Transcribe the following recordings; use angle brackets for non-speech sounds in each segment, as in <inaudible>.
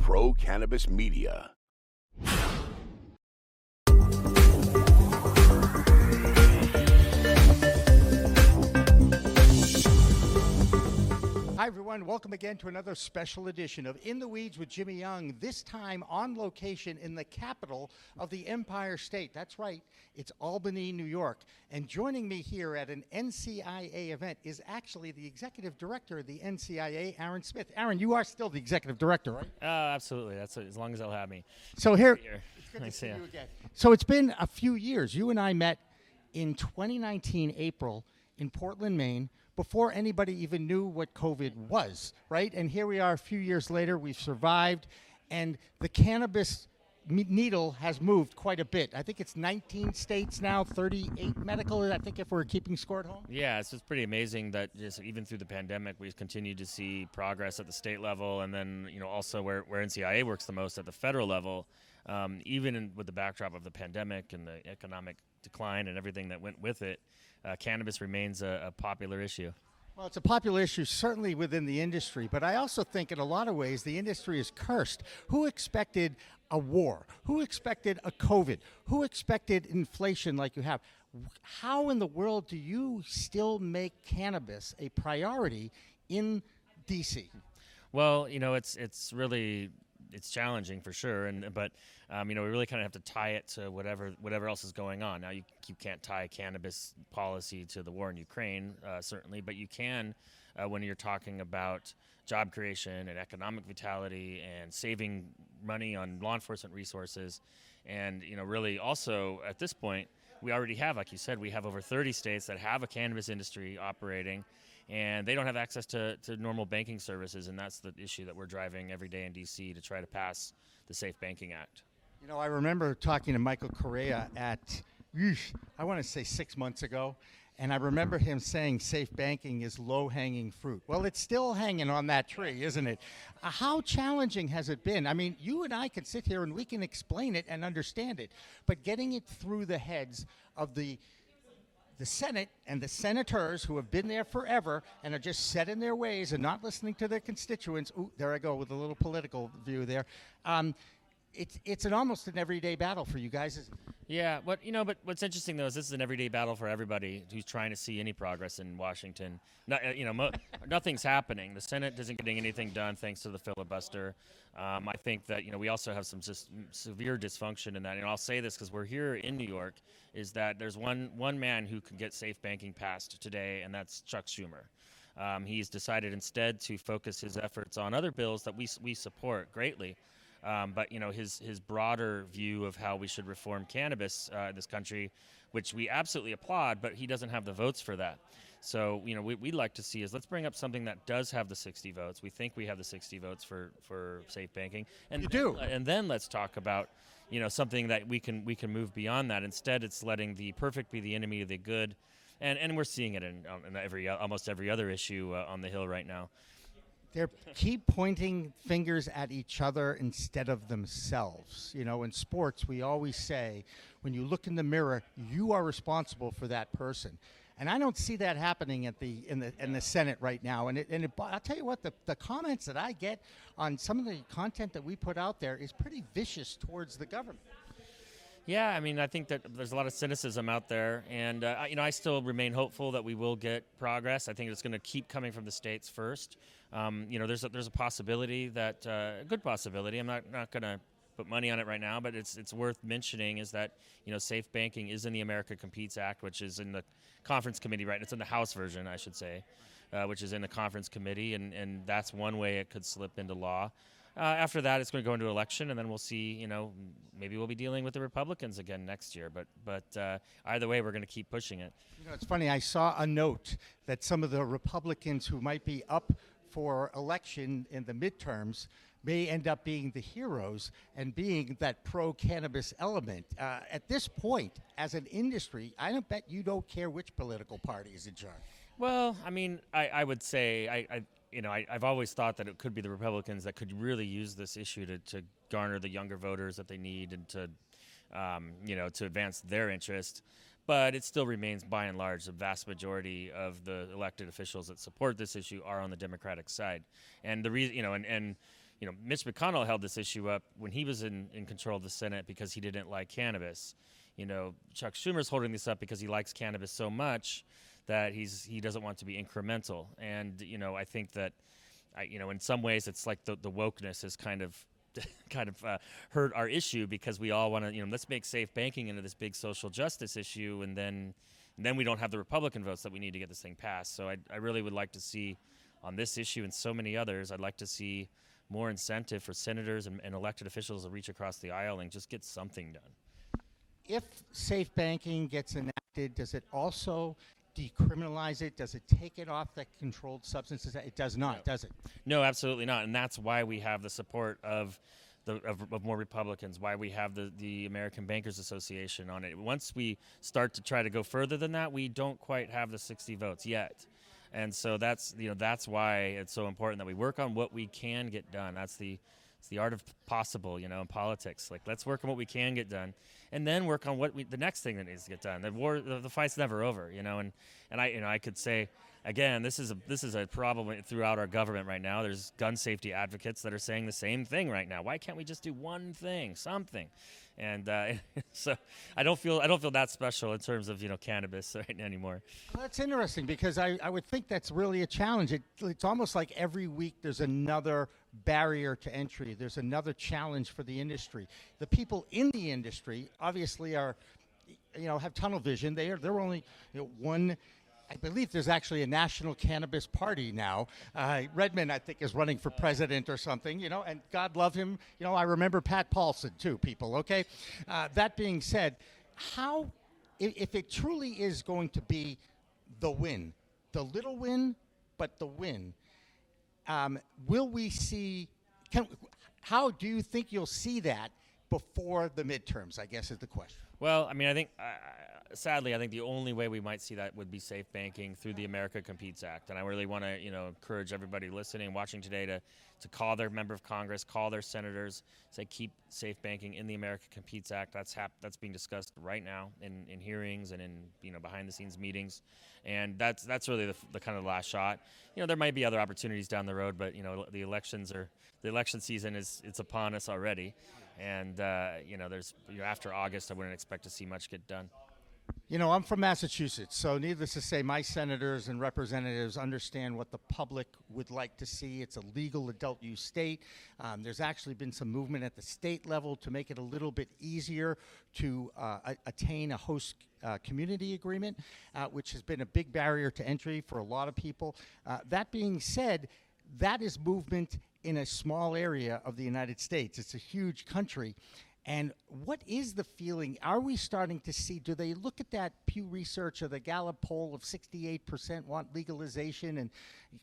Pro Cannabis Media. Hi, everyone. Welcome again to another special edition of In the Weeds with Jimmy Young, this time on location in the capital of the Empire State. That's right, it's Albany, New York. And joining me here at an NCIA event is actually the executive director of the NCIA, Aaron Smith. Aaron, you are still the executive director, right? Uh, absolutely. That's as long as they'll have me. So here, Here. it's good to see you again. So it's been a few years. You and I met in 2019 April in Portland, Maine, before anybody even knew what COVID was, right? And here we are a few years later. We've survived, and the cannabis needle has moved quite a bit. I think it's 19 states now, 38 medical. I think if we're keeping score at home. Yeah, it's just pretty amazing that just even through the pandemic, we've continued to see progress at the state level, and then you know also where, where NCIA works the most at the federal level. Um, even in, with the backdrop of the pandemic and the economic decline and everything that went with it, uh, cannabis remains a, a popular issue. Well, it's a popular issue, certainly within the industry, but I also think in a lot of ways the industry is cursed. Who expected a war? Who expected a COVID? Who expected inflation like you have? How in the world do you still make cannabis a priority in DC? Well, you know, it's it's really it's challenging for sure, and but um, you know we really kind of have to tie it to whatever whatever else is going on. Now you you can't tie cannabis policy to the war in Ukraine uh, certainly, but you can uh, when you're talking about job creation and economic vitality and saving money on law enforcement resources, and you know really also at this point we already have, like you said, we have over 30 states that have a cannabis industry operating and they don't have access to, to normal banking services, and that's the issue that we're driving every day in DC to try to pass the Safe Banking Act. You know, I remember talking to Michael Correa at, I want to say six months ago, and I remember him saying safe banking is low hanging fruit. Well, it's still hanging on that tree, isn't it? Uh, how challenging has it been? I mean, you and I can sit here and we can explain it and understand it, but getting it through the heads of the the Senate and the senators who have been there forever and are just set in their ways and not listening to their constituents. Ooh, there I go with a little political view there. Um, it's it's an almost an everyday battle for you guys. Yeah, what you know, but what's interesting though is this is an everyday battle for everybody who's trying to see any progress in Washington. Not, uh, you know, mo- <laughs> nothing's happening. The Senate isn't getting anything done thanks to the filibuster. Um, I think that you know we also have some just severe dysfunction in that, and I'll say this because we're here in New York. Is that there's one one man who can get safe banking passed today, and that's Chuck Schumer. Um, he's decided instead to focus his efforts on other bills that we we support greatly. Um, but you know his his broader view of how we should reform cannabis uh, in this country, which we absolutely applaud, but he doesn't have the votes for that. So you know we, we'd like to see is let's bring up something that does have the 60 votes. We think we have the 60 votes for for safe banking, and You then- do. and then let's talk about you know something that we can we can move beyond that. Instead, it's letting the perfect be the enemy of the good. And, and we're seeing it in, um, in every almost every other issue uh, on the hill right now. They keep pointing fingers at each other instead of themselves. You know, in sports, we always say, when you look in the mirror, you are responsible for that person. And I don't see that happening at the in the in the Senate right now. And it, and it, I'll tell you what, the, the comments that I get on some of the content that we put out there is pretty vicious towards the government. Yeah, I mean, I think that there's a lot of cynicism out there, and uh, you know, I still remain hopeful that we will get progress. I think it's going to keep coming from the states first. Um, you know, there's a, there's a possibility that uh, a good possibility. I'm not not going to put money on it right now, but it's it's worth mentioning is that you know, safe banking is in the America Competes Act, which is in the conference committee, right? It's in the House version, I should say, uh, which is in the conference committee, and and that's one way it could slip into law. Uh, after that, it's going to go into election, and then we'll see. You know, maybe we'll be dealing with the Republicans again next year. But but uh, either way, we're going to keep pushing it. You know, it's funny. I saw a note that some of the Republicans who might be up for election in the midterms may end up being the heroes and being that pro cannabis element. Uh, at this point, as an industry, I don't bet you don't care which political party is in charge. Well, I mean, I, I would say I, I you know I, I've always thought that it could be the Republicans that could really use this issue to, to garner the younger voters that they need and to um, you know to advance their interest. But it still remains, by and large, the vast majority of the elected officials that support this issue are on the Democratic side. And the reason, you know, and, and you know, Mitch McConnell held this issue up when he was in, in control of the Senate because he didn't like cannabis. You know, Chuck Schumer's holding this up because he likes cannabis so much that he's he doesn't want to be incremental. And you know, I think that, I, you know, in some ways, it's like the, the wokeness is kind of <laughs> kind of uh, hurt our issue because we all want to, you know, let's make safe banking into this big social justice issue, and then and then we don't have the Republican votes that we need to get this thing passed. So I, I really would like to see on this issue and so many others, I'd like to see more incentive for senators and, and elected officials to reach across the aisle and just get something done. If safe banking gets enacted, does it also decriminalize it? Does it take it off the controlled substances? It does not, does it? No, absolutely not. And that's why we have the support of the, of, of, more Republicans, why we have the, the American Bankers Association on it. Once we start to try to go further than that, we don't quite have the 60 votes yet. And so that's you know that's why it's so important that we work on what we can get done. That's the it's the art of possible, you know, in politics. Like let's work on what we can get done, and then work on what we the next thing that needs to get done. The war, the, the fight's never over, you know. And and I you know I could say again, this is a this is a problem throughout our government right now. There's gun safety advocates that are saying the same thing right now. Why can't we just do one thing, something? And uh, <laughs> so I don't feel I don't feel that special in terms of you know cannabis <laughs> right anymore. Well, that's interesting because I, I would think that's really a challenge. It, it's almost like every week there's another barrier to entry. There's another challenge for the industry. The people in the industry obviously are you know have tunnel vision. They are they're only you know, one I believe there's actually a national cannabis party now. Uh, Redmond, I think, is running for president or something, you know, and God love him. You know, I remember Pat Paulsen too, people, okay? Uh, that being said, how, if, it truly is going to be the win, the little win, but the win, um, will we see, can, how do you think you'll see that before the midterms, I guess is the question. Well, I mean, I think. Sadly, I think the only way we might see that would be safe banking through the America Competes Act. And I really want to, you know, encourage everybody listening, watching today to, to call their member of Congress, call their senators, say keep safe banking in the America Competes Act. That's hap- that's being discussed right now in, in hearings and in you know behind the scenes meetings, and that's that's really the, the kind of last shot. You know, there might be other opportunities down the road, but you know the elections are the election season is it's upon us already, and uh, you know there's you know, after August I wouldn't expect to see much get done. You know, I'm from Massachusetts, so needless to say, my senators and representatives understand what the public would like to see. It's a legal adult use state. Um, there's actually been some movement at the state level to make it a little bit easier to uh, a- attain a host uh, community agreement, uh, which has been a big barrier to entry for a lot of people. Uh, that being said, that is movement in a small area of the United States. It's a huge country. And what is the feeling? Are we starting to see? Do they look at that Pew Research or the Gallup poll of 68% want legalization? And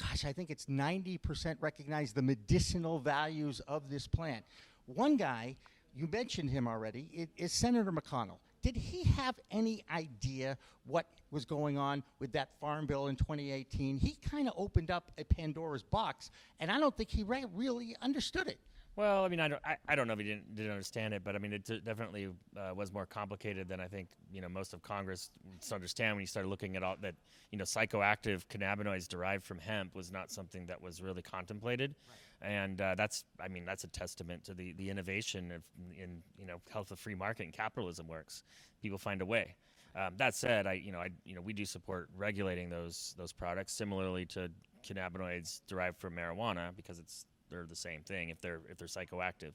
gosh, I think it's 90% recognize the medicinal values of this plant. One guy, you mentioned him already, is Senator McConnell. Did he have any idea what was going on with that farm bill in 2018? He kind of opened up a Pandora's box, and I don't think he re- really understood it. Well, I mean, I don't, I, I don't know if he didn't, didn't understand it, but I mean, it d- definitely uh, was more complicated than I think you know most of Congress understand when you started looking at all that you know psychoactive cannabinoids derived from hemp was not something that was really contemplated, right. and uh, that's I mean that's a testament to the the innovation of in you know health of free market and capitalism works. People find a way. Um, that said, I you know I you know we do support regulating those those products similarly to cannabinoids derived from marijuana because it's they're the same thing if they're if they're psychoactive.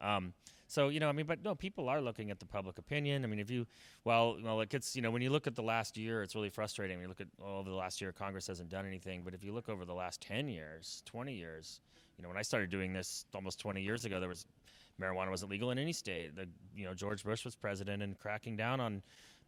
Um, so you know, I mean, but no, people are looking at the public opinion. I mean, if you, well, well, it gets you know, when you look at the last year, it's really frustrating. When you look at oh, over the last year, Congress hasn't done anything. But if you look over the last ten years, twenty years, you know, when I started doing this almost twenty years ago, there was marijuana wasn't legal in any state. The, you know, George Bush was president and cracking down on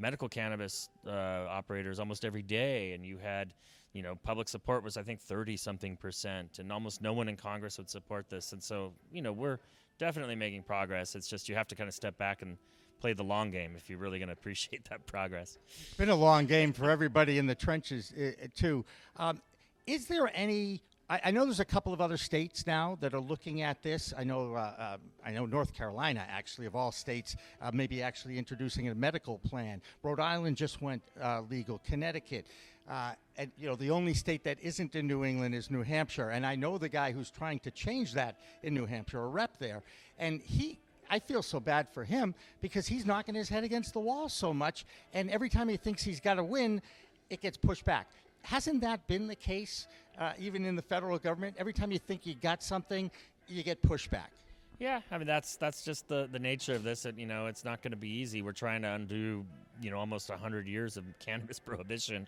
medical cannabis uh, operators almost every day, and you had you know, public support was I think 30 something percent, and almost no one in Congress would support this. And so, you know, we're definitely making progress. It's just you have to kind of step back and play the long game if you're really going to appreciate <laughs> that progress. It's been a long game for everybody in the trenches uh, too. Um, is there any I, I know there's a couple of other states now that are looking at this. I know, uh, uh, I know North Carolina, actually, of all states, uh, maybe actually introducing a medical plan. Rhode Island just went uh, legal. Connecticut. Uh, and you know the only state that isn't in New England is New Hampshire, and I know the guy who's trying to change that in New Hampshire, a rep there, and he I feel so bad for him because he's knocking his head against the wall so much, and every time he thinks he's got to win, it gets pushed back. Hasn't that been the case uh, even in the federal government? Every time you think you got something, you get pushback. Yeah, I mean that's that's just the the nature of this. It, you know, it's not going to be easy. We're trying to undo, you know, almost hundred years of <laughs> cannabis prohibition.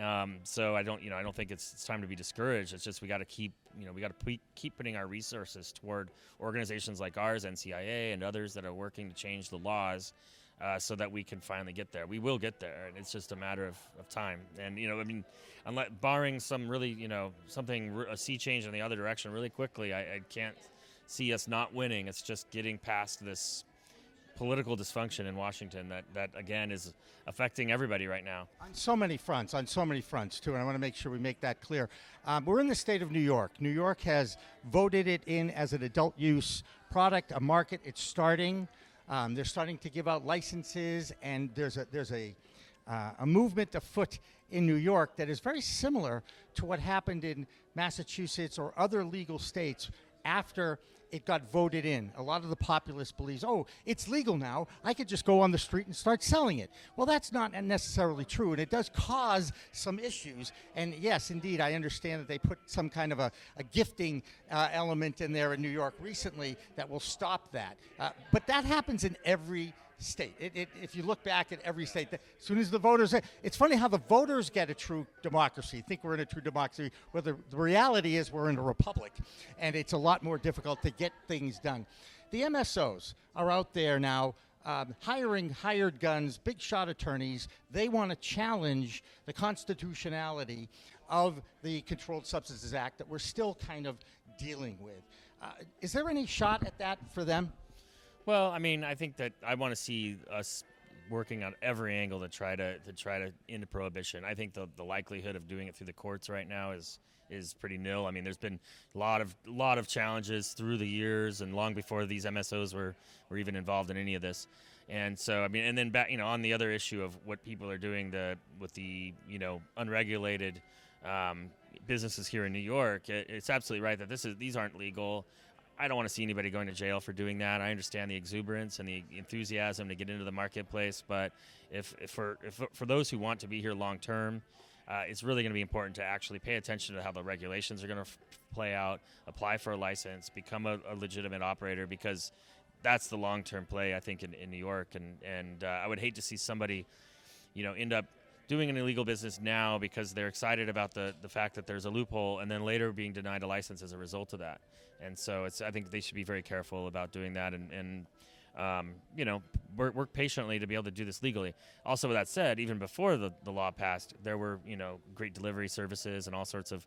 Um, so I don't, you know, I don't think it's, it's time to be discouraged. It's just we got to keep, you know, we got to keep putting our resources toward organizations like ours, NCIA, and others that are working to change the laws. Uh, so that we can finally get there. We will get there, and it's just a matter of, of time. And you know, I mean, unless barring some really, you know, something a sea change in the other direction really quickly, I, I can't see us not winning. It's just getting past this political dysfunction in Washington that, that again is affecting everybody right now. On so many fronts, on so many fronts too, and I want to make sure we make that clear. Um, we're in the state of New York. New York has voted it in as an adult use product, a market. It's starting. Um, they're starting to give out licenses, and there's a there's a uh, a movement afoot in New York that is very similar to what happened in Massachusetts or other legal states after it got voted in. A lot of the populace believes, oh, it's legal now. I could just go on the street and start selling it. Well, that's not necessarily true, and it does cause some issues. And yes, indeed, I understand that they put some kind of a, a gifting uh, element in there in New York recently that will stop that. Uh, but that happens in every state. It, it, if you look back at every state, as soon as the voters, it's funny how the voters get a true democracy, think we're in a true democracy, where the, the reality is we're in a republic, and it's a lot more difficult to get things done. The MSOs are out there now. Um, hiring hired guns, big shot attorneys, they want to challenge the constitutionality of the Controlled Substances Act that we're still kind of dealing with. Uh, is there any shot at that for them? Well, I mean, I think that I want to see us working on every angle to try to to try to end prohibition. I think the the likelihood of doing it through the courts right now is is pretty nil. I mean, there's been a lot of lot of challenges through the years and long before these MSOs were were even involved in any of this. And so, I mean, and then back, you know, on the other issue of what people are doing the with the you know unregulated um, businesses here in New York, it, it's absolutely right that this is these aren't legal. I don't want to see anybody going to jail for doing that. I understand the exuberance and the enthusiasm to get into the marketplace, but if, if for if, for those who want to be here long term, uh, it's really going to be important to actually pay attention to how the regulations are going to f- play out, apply for a license, become a, a legitimate operator, because that's the long term play I think in, in New York. And and uh, I would hate to see somebody, you know, end up doing an illegal business now because they're excited about the, the fact that there's a loophole and then later being denied a license as a result of that. And so it's I think they should be very careful about doing that and, and um, you know, work, work, patiently to be able to do this legally. Also, with that said, even before the, the law passed, there were, you know, great delivery services and all sorts of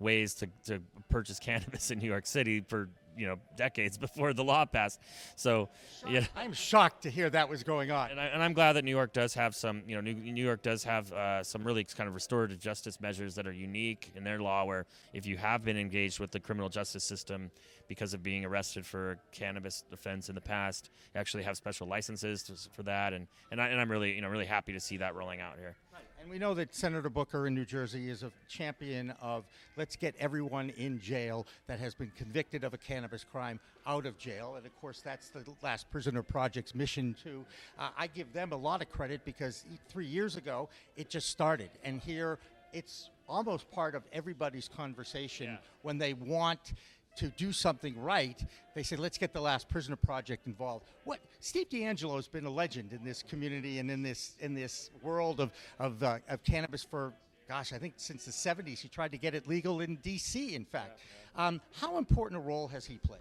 ways to, to purchase <laughs> cannabis in New York City for you know decades <laughs> before the law passed. So, yeah, I'm shocked to hear that was going on. And, I, am glad that New York does have some. You know, New, New York does have uh, some really kind of restorative justice measures that are unique in their law. Where if you have been engaged with the criminal justice system because of being arrested for a cannabis offense in the past, you actually have special licenses to, for that. And and, I, and I'm really you know really happy to see that rolling out here. Right. And we know that Senator Booker in New Jersey is a champion of let's get everyone in jail that has been convicted of a cannabis crime out of jail. And of course, that's the Last Prisoner Project's mission, too. Uh, I give them a lot of credit because three years ago, it just started. And here, it's almost part of everybody's conversation yeah. when they want to do something right, they said, let's get the Last Prisoner Project involved. What Steve DeAngelo has been a legend in this community and in this in this world of of, uh, of cannabis for gosh, I think since the 70s. He tried to get it legal in D.C. In fact. Um, how important a role has he played?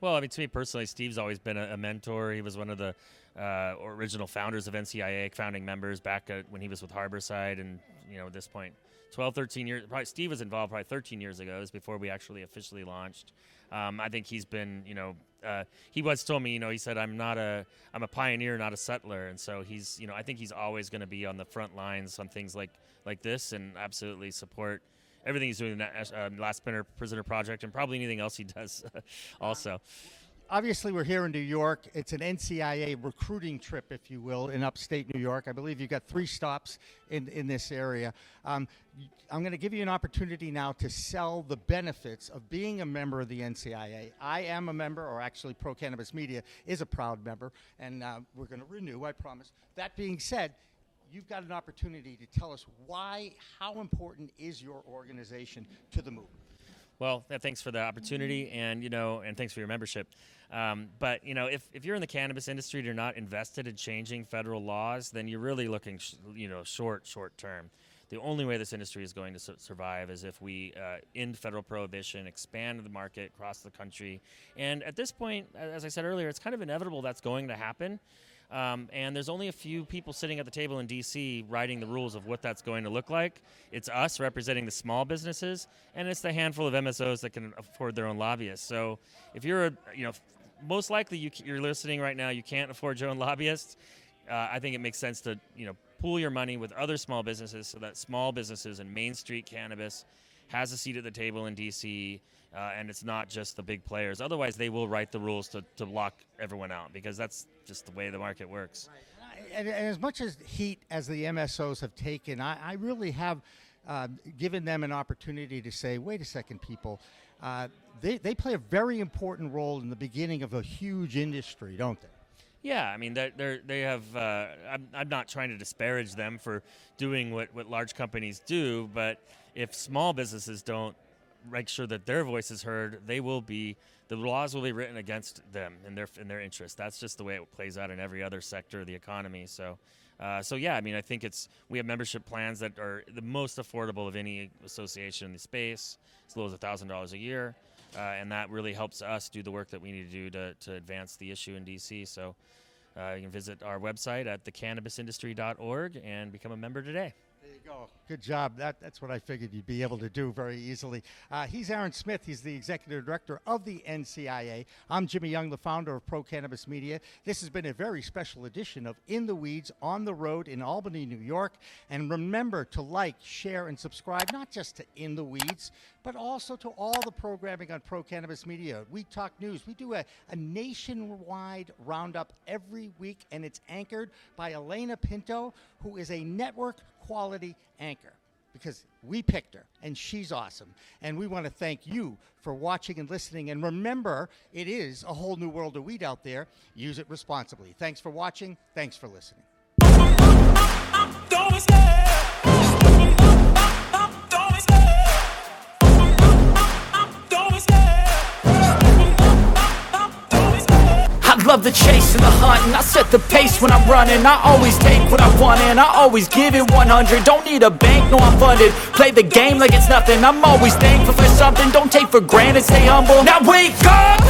Well, I mean, to me personally, Steve's always been a, a mentor. He was one of the uh, original founders of NCIA, founding members back at, when he was with Harborside, and you know, at this point, 12, 13 years. Probably Steve was involved probably 13 years ago. Was before we actually officially launched. Um, I think he's been, you know, uh, he once told me, you know, he said, "I'm not a, I'm a pioneer, not a settler," and so he's, you know, I think he's always going to be on the front lines on things like like this, and absolutely support everything he's doing in that uh, Last Prisoner, Prisoner Project, and probably anything else he does <laughs> also obviously we're here in New York. It's an NCIA recruiting trip, if you will, in upstate New York. I believe you've got three stops in, in this area. Um, I'm going to give you an opportunity now to sell the benefits of being a member of the NCIA. I am a member, or actually Pro Cannabis Media is a proud member, and uh, we're going to renew, I promise. That being said, you've got an opportunity to tell us why, how important is your organization to the movement? Well, thanks for the opportunity, and you know, and thanks for your membership. Um, but you know, if, if you're in the cannabis industry and you're not invested in changing federal laws, then you're really looking, sh- you know, short short term. The only way this industry is going to su- survive is if we uh, end federal prohibition, expand the market across the country. And at this point, as I said earlier, it's kind of inevitable that's going to happen. Um, and there's only a few people sitting at the table in DC writing the rules of what that's going to look like. It's us representing the small businesses, and it's the handful of MSOs that can afford their own lobbyists. So if you're a, you know, most likely you, are listening right now, you can't afford your own lobbyists. Uh, I think it makes sense to you know pool your money with other small businesses so that small businesses and Main Street cannabis has a seat at the table in DC, uh, and it's not just the big players. Otherwise, they will write the rules to, to lock everyone out because that's just the way the market works. Right. And, and, as much as heat as the MSOs have taken, I, I really have uh, given them an opportunity to say, wait a second, people. Uh, they, they play a very important role in the beginning of a huge industry, don't they? Yeah, I mean, they're, they're, they have. Uh, I'm, I'm not trying to disparage them for doing what, what large companies do, but if small businesses don't make sure that their voice is heard, they will be the laws will be written against them in their in their interest. That's just the way it plays out in every other sector of the economy. So, uh, so yeah, I mean, I think it's we have membership plans that are the most affordable of any association in the space, as low as thousand dollars a year, uh, and that really helps us do the work that we need to do to to advance the issue in DC. So. Uh, you can visit our website at thecannabisindustry.org and become a member today go. Good job. That, that's what I figured you'd be able to do very easily. Uh, he's Aaron Smith. He's the executive director of the NCIA. I'm Jimmy Young, the founder of Pro Cannabis Media. This has been a very special edition of In the Weeds on the Road in Albany, New York. And remember to like, share, and subscribe, not just to In the Weeds, but also to all the programming on Pro Cannabis Media. We talk news. We do a, a nationwide roundup every week, and it's anchored by Elena Pinto, who is a network quality anchor because we picked her and she's awesome. And we want to thank you for watching and listening. And remember, it is a whole new world of weed out there. Use it responsibly. Thanks for watching. Thanks for listening. Love the chase and the hunt And I set the pace when I'm running. I always take what I want and I always give it 100 Don't need a bank, no I'm funded. Play the game like it's nothing. I'm always thankful for something. Don't take for granted, stay humble. Now wake up!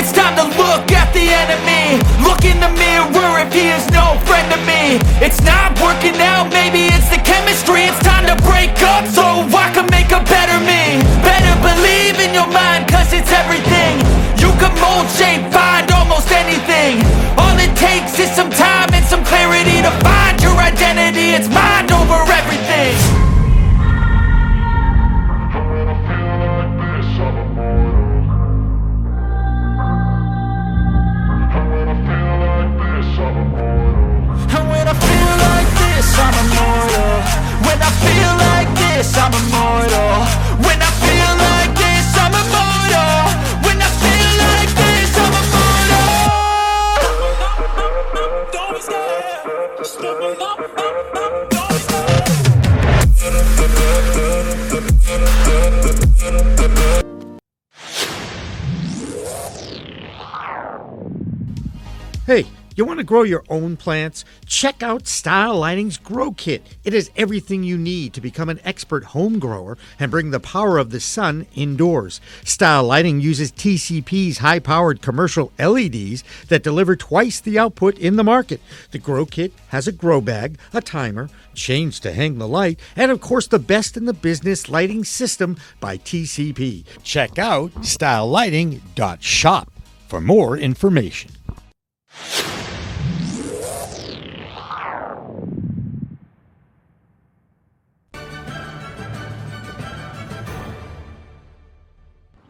It's time to look at the enemy. Look in the mirror if he is no friend to me. It's not working out, maybe it's the chemistry. It's time to break up so I can make a better me. Better believe in your mind cause it's everything You can mold, shape, find almost anything. All it takes is some time and some clarity To find your identity, it's mind over everything. And when I feel like this, I'm immortal. When I feel like this, I'm immortal you want to grow your own plants? Check out Style Lighting's Grow Kit. It has everything you need to become an expert home grower and bring the power of the sun indoors. Style Lighting uses TCP's high powered commercial LEDs that deliver twice the output in the market. The Grow Kit has a grow bag, a timer, chains to hang the light, and of course the best in the business lighting system by TCP. Check out stylelighting.shop for more information.